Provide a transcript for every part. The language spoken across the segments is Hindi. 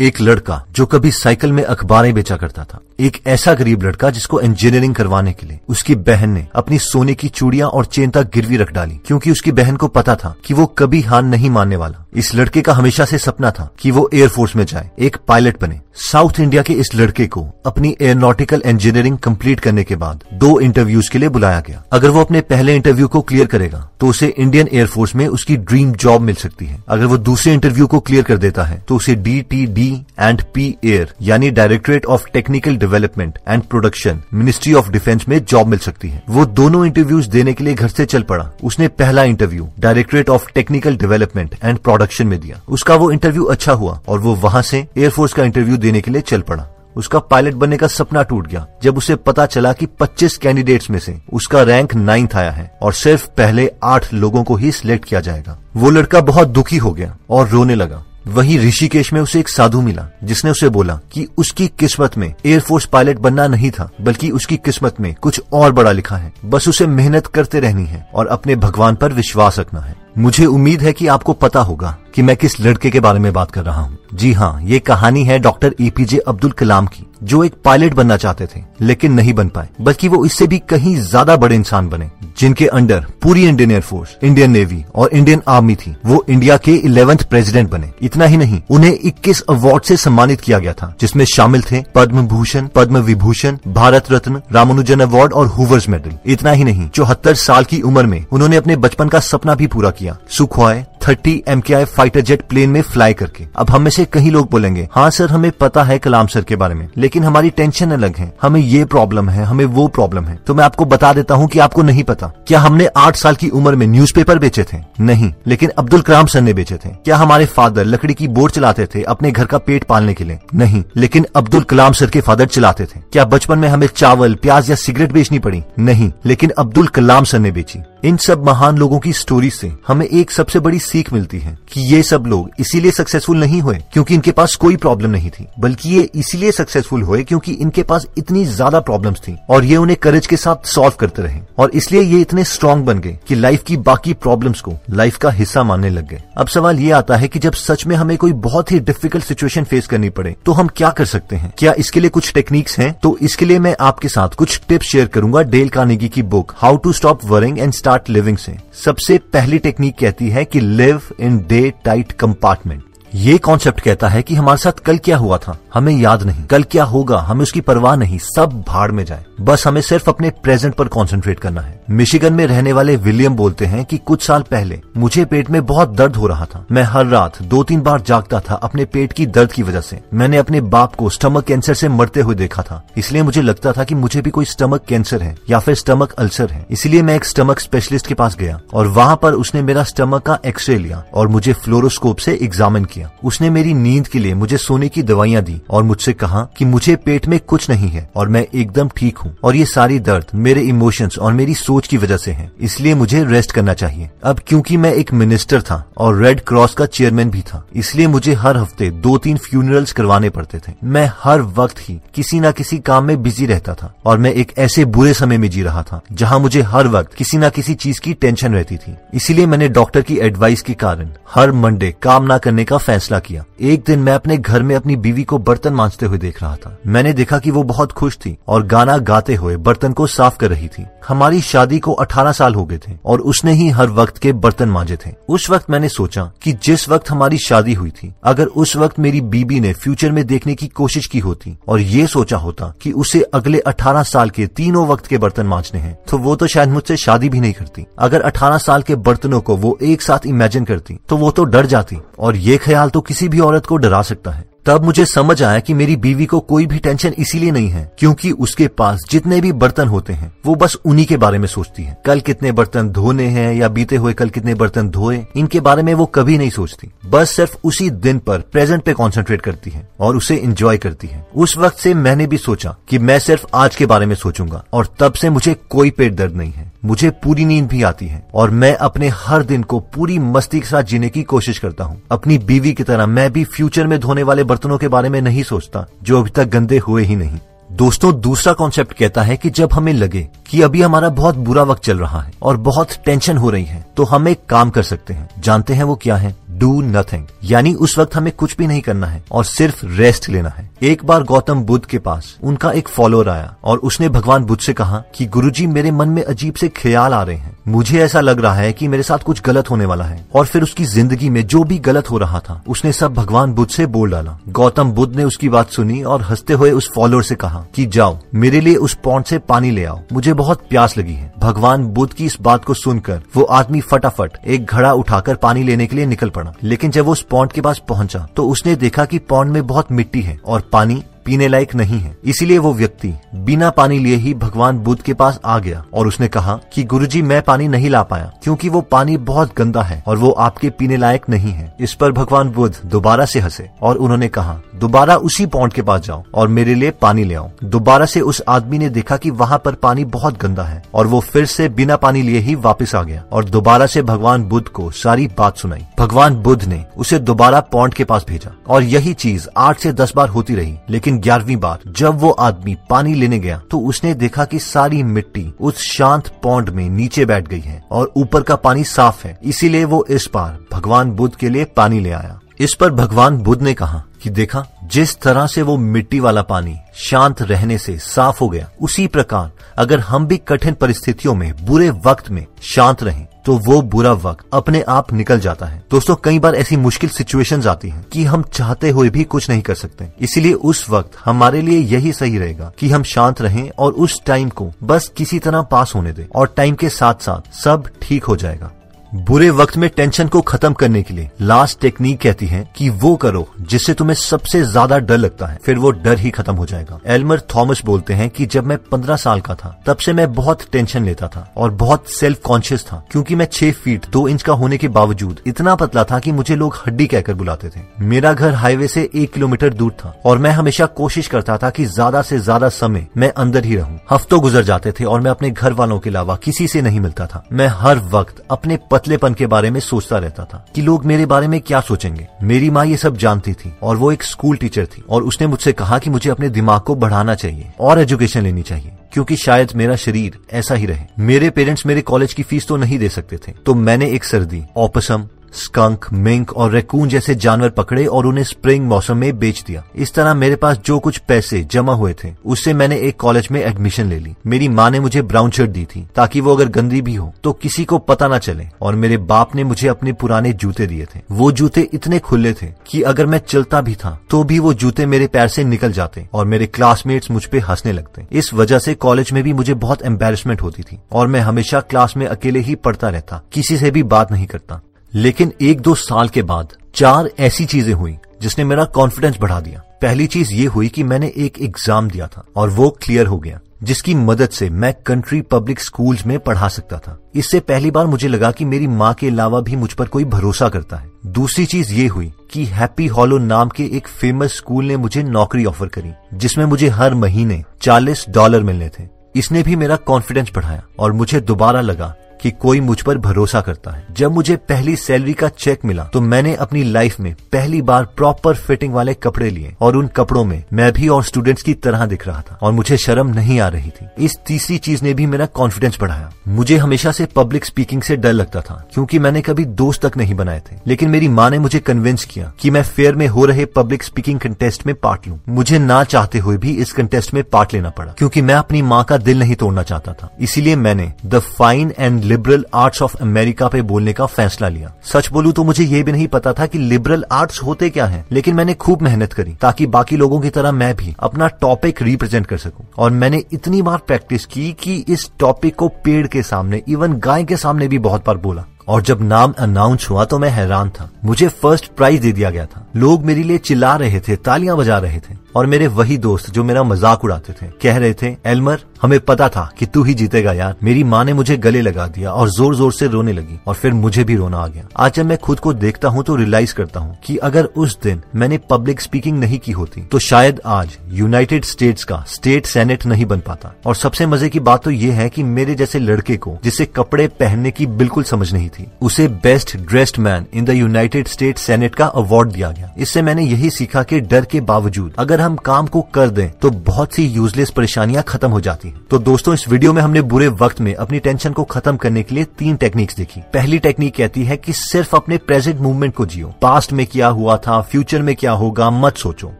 एक लड़का जो कभी साइकिल में अखबारें बेचा करता था। एक ऐसा गरीब लड़का जिसको इंजीनियरिंग करवाने के लिए उसकी बहन ने अपनी सोने की चूड़ियाँ और चेन तक गिरवी रख डाली, क्योंकि उसकी बहन को पता था कि वो कभी हार नहीं मानने वाला। इस लड़के का हमेशा से सपना था कि वो एयरफोर्स में जाए, एक पायलट बने। साउथ इंडिया के इस लड़के को अपनी एयरोनॉटिकल इंजीनियरिंग कंप्लीट करने के बाद दो इंटरव्यूज़ के लिए बुलाया गया। अगर वो अपने पहले इंटरव्यू को क्लियर करेगा तो उसे इंडियन एयरफोर्स में उसकी ड्रीम जॉब मिल सकती है। अगर वो दूसरे इंटरव्यू को क्लियर कर देता है तो उसे D T D and P air यानी directorate of technical development and production ministry of defence में जॉब मिल सकती है। वो दोनों इंटरव्यूज़ देने के लिए घर से चल पड़ा। उसने पहला interview directorate of technical development and production में दिया। उसका वो इंटरव्यू अच्छा हुआ और वो वहाँ से एयरफोर्स का इंटरव्यू देने के लिए चल पड़ा। उसका पायलट बनने का सपना टूट गया। जब उसे पता चला कि 25 कैंडिडेट्स में से उसका रैंक नाइन्थ आया है और सिर्फ़ पहले आठ लोगों को ही सिलेक्ट किया जाएगा। वो लड़का बहुत दुखी हो गया और रोने लगा। वहीं ऋषिकेश में उसे एक साधु मिला, जिसने उसे बोला कि उसकी किस्मत में एयरफोर्स पायलट बनना नहीं था, बल्कि उसकी किस्मत में कुछ और बड़ा लिखा है। बस उसे मेहनत करते रहनी है और अपने भगवान पर विश्वास रखना है। मुझे उम्मीद है कि आपको पता होगा कि मैं किस लड़के के बारे में बात कर रहा हूँ। जी हाँ ये कहानी है डॉक्टर एपीजे अब्दुल कलाम की। जो एक पायलट बनना चाहते थे, लेकिन नहीं बन पाए। बल्कि वो इससे भी कहीं ज़्यादा बड़े इंसान बने, जिनके अंडर पूरी Indian air force Indian navy और इंडियन आर्मी थी। वो इंडिया के इलेवेंथ प्रेसिडेंट बने। इतना ही नहीं, उन्हें 21 अवार्ड से सम्मानित किया गया था, जिसमें शामिल थे पद्म भूषण, पद्म विभूषण, भारत रत्न, रामानुजन अवार्ड और हुवर्स मेडल इतना ही नहीं, चौहत्तर साल की उम्र में उन्होंने अपने बचपन का सपना भी पूरा किया। Sukhoi thirty M fighter jet plane में फ्लाई करके। अब हम से कई लोग बोलेंगे हाँ सर, हमें पता है कलाम सर के बारे में, लेकिन हमारी टेंशन अलग है। हमें ये प्रॉब्लम है, हमें वो प्रॉब्लम है। तो मैं आपको बता देता हूँ की आपको नहीं पता, क्या हमने आठ साल की उम्र में न्यूज़पेपर बेचे थे? नहीं, लेकिन अब्दुल कलाम सर ने बेचे थे। क्या हमारे फादर लकड़ी की बोर्ड चलाते थे अपने घर का पेट पालने के लिए? नहीं, लेकिन अब्दुल कलाम सर के फादर चलाते थे। क्या बचपन में हमें चावल, प्याज या सिगरेट बेचनी पड़ी? नहीं, लेकिन अब्दुल कलाम सर ने बेची। इन सब महान लोगों की स्टोरी से हमें एक सबसे बड़ी सीख मिलती है कि ये सब लोग इसीलिए सक्सेसफुल नहीं हुए क्योंकि इनके पास कोई प्रॉब्लम नहीं थी, बल्कि ये इसीलिए सक्सेसफुल हुए क्योंकि इनके पास इतनी ज़्यादा प्रॉब्लम्स थी और ये उन्हें करेज के साथ सॉल्व करते रहे और इसलिए ये इतने स्ट्रांग बन गए कि लाइफ की बाकी प्रॉब्लम्स को लाइफ का हिस्सा मानने लग गए। अब सवाल ये आता है कि जब सच में हमें कोई बहुत ही डिफ़िकल्ट सिचुएशन फेस करनी पड़े तो हम क्या कर सकते हैं? क्या इसके लिए कुछ टेक्निक्स हैं? तो इसके लिए मैं आपके साथ कुछ टिप्स शेयर करूँगा डेल कानेगी की book how to stop worrying and start living से। सबसे पहली टेक्निक कहती है कि live in day tight compartment ये कॉन्सेप्ट कहता है कि हमारे साथ कल क्या हुआ था? हमें याद नहीं। कल क्या होगा? हमें उसकी परवाह नहीं। सब भाड़ में जाए। बस हमें सिर्फ़ अपने प्रेजेंट पर कंसंट्रेट करना है। मिशिगन में रहने वाले विलियम बोलते हैं कि कुछ साल पहले मुझे पेट में बहुत दर्द हो रहा था। मैं हर रात दो तीन बार जागता था अपने पेट की दर्द की वजह से। मैंने अपने बाप को स्टमक कैंसर से मरते हुए देखा था। इसलिए मुझे लगता था कि मुझे भी कोई स्टमक कैंसर है या फिर स्टमक अल्सर है। इसलिए मैं एक स्टमक स्पेशलिस्ट के पास गया और वहाँ पर उसने मेरा स्टमक का एक्सरे लिया और मुझे फ्लोरोस्कोप से एग्जामिन किया। उसने मेरी नींद के लिए मुझे सोने की दवाइयाँ दी और मुझसे कहा कि मुझे पेट में कुछ नहीं है और मैं एकदम ठीक हूँ और ये सारी दर्द मेरे इमोशंस और मेरी सोच की वजह से है, इसलिए मुझे रेस्ट करना चाहिए। अब क्योंकि मैं एक मिनिस्टर था और रेड क्रॉस का चेयरमैन भी था, इसलिए मुझे हर हफ़्ते दो तीन फ्यूनरल्स करवाने पड़ते थे। मैं हर वक्त ही किसी न किसी काम में बिज़ी रहता था और मैं एक ऐसे बुरे समय में जी रहा था, जहाँ मुझे हर वक्त किसी न किसी चीज़ की टेंशन रहती थी। इसीलिए मैंने डॉक्टर की एडवाइस के कारण हर मंडे काम न करने का फैसला किया। एक दिन मैं अपने घर में अपनी बीवी को बर्तन मांजते हुए देख रहा था। मैंने देखा कि वो बहुत खुश थी और गाना गाते हुए बर्तन को साफ़ कर रही थी। हमारी शादी को 18 साल हो गए थे और उसने ही हर वक्त के बर्तन मांजे थे। उस वक्त मैंने सोचा कि जिस वक्त हमारी शादी हुई थी, अगर उस वक्त मेरी बीबी ने फ्यूचर में देखने की कोशिश की होती और ये सोचा होता कि उसे अगले 18 साल के तीनों वक्त के बर्तन मांजने हैं तो वो तो शायद मुझसे शादी भी नहीं करती। अगर 18 साल के बर्तनों को वो एक साथ इमेजिन करती तो वो तो डर जाती। और ये ख्याल तो किसी भी औरत को डरा सकता है। तब मुझे समझ आया कि मेरी बीवी को कोई भी टेंशन इसीलिए नहीं है, क्योंकि उसके पास जितने भी बर्तन होते हैं, वो बस उन्हीं के बारे में सोचती है। कल कितने बर्तन धोने हैं या बीते हुए कल कितने बर्तन धोए, इनके बारे में वो कभी नहीं सोचती। बस सिर्फ़ उसी दिन पर प्रेजेंट पे कॉन्सेंट्रेट करती है और उसे इंजॉय करती है। उस वक्त से मैंने भी सोचा की मैं सिर्फ़ आज के बारे में सोचूँगा और तब से मुझे कोई पेट दर्द नहीं है। मुझे पूरी नींद भी आती है और मैं अपने हर दिन को पूरी मस्ती के साथ जीने की कोशिश करता हूँ। अपनी बीवी की तरह मैं भी फ्यूचर में धोने वाले बर्तनों के बारे में नहीं सोचता, जो अभी तक गंदे हुए ही नहीं। दोस्तों, दूसरा कॉन्सेप्ट कहता है कि जब हमें लगे कि अभी हमारा बहुत बुरा वक्त चल रहा है और बहुत टेंशन हो रही है तो हम एक काम कर सकते हैं। जानते हैं वो क्या है? डू नथिंग यानी उस वक्त हमें कुछ भी नहीं करना है और सिर्फ़ रेस्ट लेना है। एक बार गौतम बुद्ध के पास उनका एक फॉलोअर आया और उसने भगवान बुद्ध से कहा कि गुरुजी मेरे मन में अजीब से ख्याल आ रहे हैं। मुझे ऐसा लग रहा है कि मेरे साथ कुछ गलत होने वाला है और फिर उसकी ज़िंदगी में जो भी गलत हो रहा था, उसने सब भगवान बुद्ध से बोल डाला। गौतम बुद्ध ने उसकी बात सुनी और हँसते हुए उस फॉलोअर से कहा कि जाओ, मेरे लिए उस पौंड से पानी ले आओ। मुझे बहुत प्यास लगी है। भगवान बुद्ध की इस बात को सुनकर वो आदमी फटाफट एक घड़ा उठाकर पानी लेने के लिए निकल पड़ा लेकिन जब वो उस पौंड के पास पहुँचा तो उसने देखा कि पौंड में बहुत मिट्टी है और पानी पीने लायक नहीं है। इसीलिए वो व्यक्ति बिना पानी लिए ही भगवान बुद्ध के पास आ गया और उसने कहा कि गुरुजी, मैं पानी नहीं ला पाया, क्योंकि वो पानी बहुत गंदा है और वो आपके पीने लायक नहीं है। इस पर भगवान बुद्ध दोबारा से हंसे और उन्होंने कहा, दोबारा उसी पौंड के पास जाओ और मेरे लिए पानी ले आओ। दोबारा से उस आदमी ने देखा कि वहाँ पर पानी बहुत गंदा है और वो फिर से बिना पानी लिए ही वापस आ गया और दोबारा से भगवान बुद्ध को सारी बात सुनाई। भगवान बुद्ध ने उसे दोबारा पौंड के पास भेजा और यही चीज़ आठ से दस बार होती रही, लेकिन ग्यारहवीं बार जब वो आदमी पानी लेने गया तो उसने देखा कि सारी मिट्टी उस शांत पौंड में नीचे बैठ गई है और ऊपर का पानी साफ़ है। इसीलिए वो इस बार भगवान बुद्ध के लिए पानी ले आया। इस पर भगवान बुद्ध ने कहा कि देखा, जिस तरह से वो मिट्टी वाला पानी शांत रहने से साफ़ हो गया, उसी प्रकार अगर हम भी कठिन परिस्थितियों में, बुरे वक्त में शांत रहें तो वो बुरा वक्त अपने आप निकल जाता है। दोस्तों, कई बार ऐसी मुश्किल सिचुएशन आती है की हम चाहते हुए भी कुछ नहीं कर सकते। इसीलिए उस वक्त हमारे लिए यही सही रहेगा की हम शांत रहे और उस टाइम को बस किसी तरह पास होने दे और टाइम के साथ साथ सब ठीक हो जाएगा। बुरे वक्त में टेंशन को खत्म करने के लिए लास्ट टेक्निक कहती है कि वो करो जिससे तुम्हें सबसे ज़्यादा डर लगता है। फिर वो डर ही खत्म हो जाएगा। एल्मर थॉमस बोलते हैं कि जब मैं पंद्रह साल का था, तब से मैं बहुत टेंशन लेता था और बहुत सेल्फ कॉन्शियस था, क्योंकि मैं छह फीट दो इंच का होने के बावजूद इतना पतला था कि मुझे लोग हड्डी कहकर बुलाते थे। मेरा घर हाईवे से एक किलोमीटर दूर था और मैं हमेशा कोशिश करता था कि ज़्यादा से ज़्यादा समय मैं अंदर ही रहूँ। हफ्तों गुजर जाते थे और मैं अपने घर वालों के अलावा किसी से नहीं मिलता था। मैं हर वक्त अपने पतलेपन के बारे में सोचता रहता था कि लोग मेरे बारे में क्या सोचेंगे। मेरी माँ ये सब जानती थी और वो एक स्कूल टीचर थी और उसने मुझसे कहा कि मुझे अपने दिमाग को बढ़ाना चाहिए और एजुकेशन लेनी चाहिए, क्योंकि शायद मेरा शरीर ऐसा ही रहे। मेरे पेरेंट्स मेरे कॉलेज की फ़ीस तो नहीं दे सकते थे। तो मैंने एक सर्दी ऑपसम स्कंक मिंक और रेकून जैसे जानवर पकड़े और उन्हें स्प्रिंग मौसम में बेच दिया। इस तरह मेरे पास जो कुछ पैसे जमा हुए थे, उससे मैंने एक कॉलेज में एडमिशन ले ली। मेरी माँ ने मुझे ब्राउन शर्ट दी थी, ताकि वो अगर गंदी भी हो तो किसी को पता न चले। और मेरे बाप ने मुझे अपने पुराने जूते दिए थे। वो जूते इतने खुले थे कि अगर मैं चलता भी था तो भी वो जूते मेरे पैर से निकल जाते और मेरे क्लासमेट्स मुझ पे हंसने लगते। इस वजह से कॉलेज में भी मुझे बहुत एम्बेरसमेंट होती थी और मैं हमेशा क्लास में अकेले ही पढ़ता रहता, किसी से भी बात नहीं करता। लेकिन एक दो साल के बाद चार ऐसी चीज़ें हुई जिसने मेरा कॉन्फिडेंस बढ़ा दिया। पहली चीज़ ये हुई कि मैंने एक एग्ज़ाम दिया था और वो क्लियर हो गया, जिसकी मदद से मैं कंट्री पब्लिक स्कूल्स में पढ़ा सकता था। इससे पहली बार मुझे लगा कि मेरी माँ के अलावा भी मुझ पर कोई भरोसा करता है। दूसरी चीज़ ये हुई कि हैप्पी हॉलो नाम के एक फ़ेमस स्कूल ने मुझे नौकरी ऑफ़र करी, जिसमें मुझे हर महीने 40 डॉलर मिलने थे। इसने भी मेरा कॉन्फिडेंस बढ़ाया और मुझे दोबारा लगा कि कोई मुझ पर भरोसा करता है। जब मुझे पहली सैलरी का चेक मिला तो मैंने अपनी लाइफ में पहली बार प्रॉपर फिटिंग वाले कपड़े लिए और उन कपड़ों में मैं भी और स्टूडेंट्स की तरह दिख रहा था और मुझे शर्म नहीं आ रही थी। इस तीसरी चीज़ ने भी मेरा कॉन्फिडेंस बढ़ाया। मुझे हमेशा से पब्लिक स्पीकिंग से डर लगता था, क्योंकि मैंने कभी दोस्त तक नहीं बनाए थे। लेकिन मेरी माँ ने मुझे कन्विंस किया कि मैं फेयर में हो रहे पब्लिक स्पीकिंग कंटेस्ट में पार्ट लूँ। मुझे ना चाहते हुए भी इस कंटेस्ट में पार्ट लेना पड़ा, क्योंकि मैं अपनी माँ का दिल नहीं तोड़ना चाहता था। इसीलिए मैंने the fine and liberal arts of America पे बोलने का फैसला लिया। सच बोलूँ तो मुझे ये भी नहीं पता था कि लिबरल आर्ट्स होते क्या हैं, लेकिन मैंने खूब मेहनत करी ताकि बाकी लोगों की तरह मैं भी अपना टॉपिक रिप्रेजेंट कर सकूँ। और मैंने इतनी बार प्रैक्टिस की कि इस टॉपिक को पेड़ के सामने इवन गाय के सामने भी बहुत बार बोला। और जब नाम अनाउंस हुआ तो मैं हैरान था। मुझे फ़र्स्ट प्राइज दे दिया गया था। लोग मेरे लिए चिल्ला रहे थे, तालियाँ बजा रहे थे। और मेरे वही दोस्त जो मेरा मज़ाक उड़ाते थे, कह रहे थे, एल्मर हमें पता था कि तू ही जीतेगा यार। मेरी माँ ने मुझे गले लगा दिया और ज़ोर ज़ोर से रोने लगी और फिर मुझे भी रोना आ गया। आज जब मैं खुद को देखता हूँ तो रियलाइज़ करता हूँ कि अगर उस दिन मैंने पब्लिक स्पीकिंग नहीं की होती तो शायद आज यूनाइटेड स्टेट्स का स्टेट सेनेट नहीं बन पाता। और सबसे मज़े की बात तो ये है कि मेरे जैसे लड़के को, जिसे कपड़े पहनने की बिल्कुल समझ नहीं थी, उसे best dressed man in the United State senate का अवार्ड दिया गया। इससे मैंने यही सीखा कि डर के बावजूद अगर हम काम को कर दें तो बहुत सी यूजलेस परेशानियाँ खत्म हो जाती हैं तो दोस्तों, इस वीडियो में हमने बुरे वक्त में अपनी टेंशन को खत्म करने के लिए तीन टेक्निक्स देखी। पहली टेक्निक कहती है कि सिर्फ़ अपने प्रेजेंट मूवमेंट को जियो। पास्ट में क्या हुआ था फ्यूचर में क्या होगा, मत सोचो।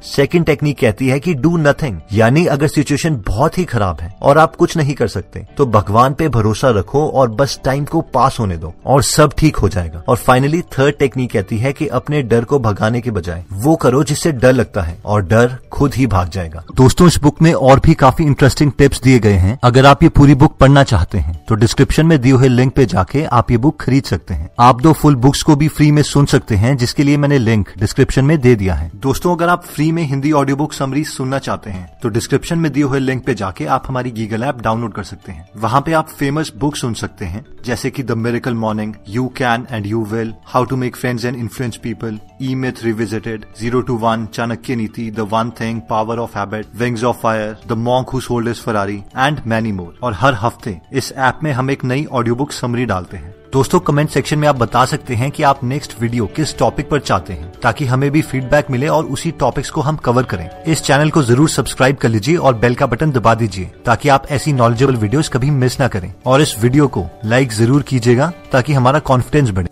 सेकंड टेक्निक कहती है कि डू नथिंग यानी अगर सिचुएशन बहुत ही खराब है और आप कुछ नहीं कर सकते तो भगवान पे भरोसा रखो और बस टाइम को पास होने दो और सब ठीक हो जाएगा। और फाइनली थर्ड टेक्निक कहती है कि अपने डर को भगाने के बजाय, वो करो जिससे डर लगता है और डर खुद ही भाग जाएगा। दोस्तों, इस बुक में और भी काफ़ी इंटरेस्टिंग टिप्स दिए गए हैं। अगर आप ये पूरी बुक पढ़ना चाहते हैं तो डिस्क्रिप्शन में दिए हुए लिंक पे जाके आप ये बुक खरीद सकते हैं। आप दो फुल बुक्स को भी फ्री में सुन सकते हैं, जिसके लिए मैंने लिंक डिस्क्रिप्शन में दे दिया है। दोस्तों, अगर आप फ्री में हिंदी ऑडियो बुक समरी सुनना चाहते हैं तो डिस्क्रिप्शन में दिए हुए लिंक पे जाके आप हमारी गीगल ऐप डाउनलोड कर सकते हैं। वहाँ पे आप फ़ेमस बुक सुन सकते हैं, जैसे की the miracle morning you can and you will how to make friends and influence people E myth revisited zero to one Chanakya Niti the one thing power of habit wings of fire the monk who sold his Ferrari and many more और हर हफ़्ते इस ऐप में हम एक नई ऑडियो बुक समरी डालते हैं। दोस्तों कमेंट सेक्शन में आप बता सकते हैं कि आप नेक्स्ट वीडियो किस टॉपिक पर चाहते हैं, ताकि हमें भी फीडबैक मिले और उसी टॉपिक्स को हम कवर करें। इस चैनल को ज़रूर सब्सक्राइब कर लीजिए और बेल का बटन दबा दीजिए, ताकि आप ऐसी नॉलेजेबल वीडियोस कभी मिस ना करें। और इस वीडियो को लाइक ज़रूर कीजिएगा, ताकि हमारा कॉन्फिडेंस बढ़े।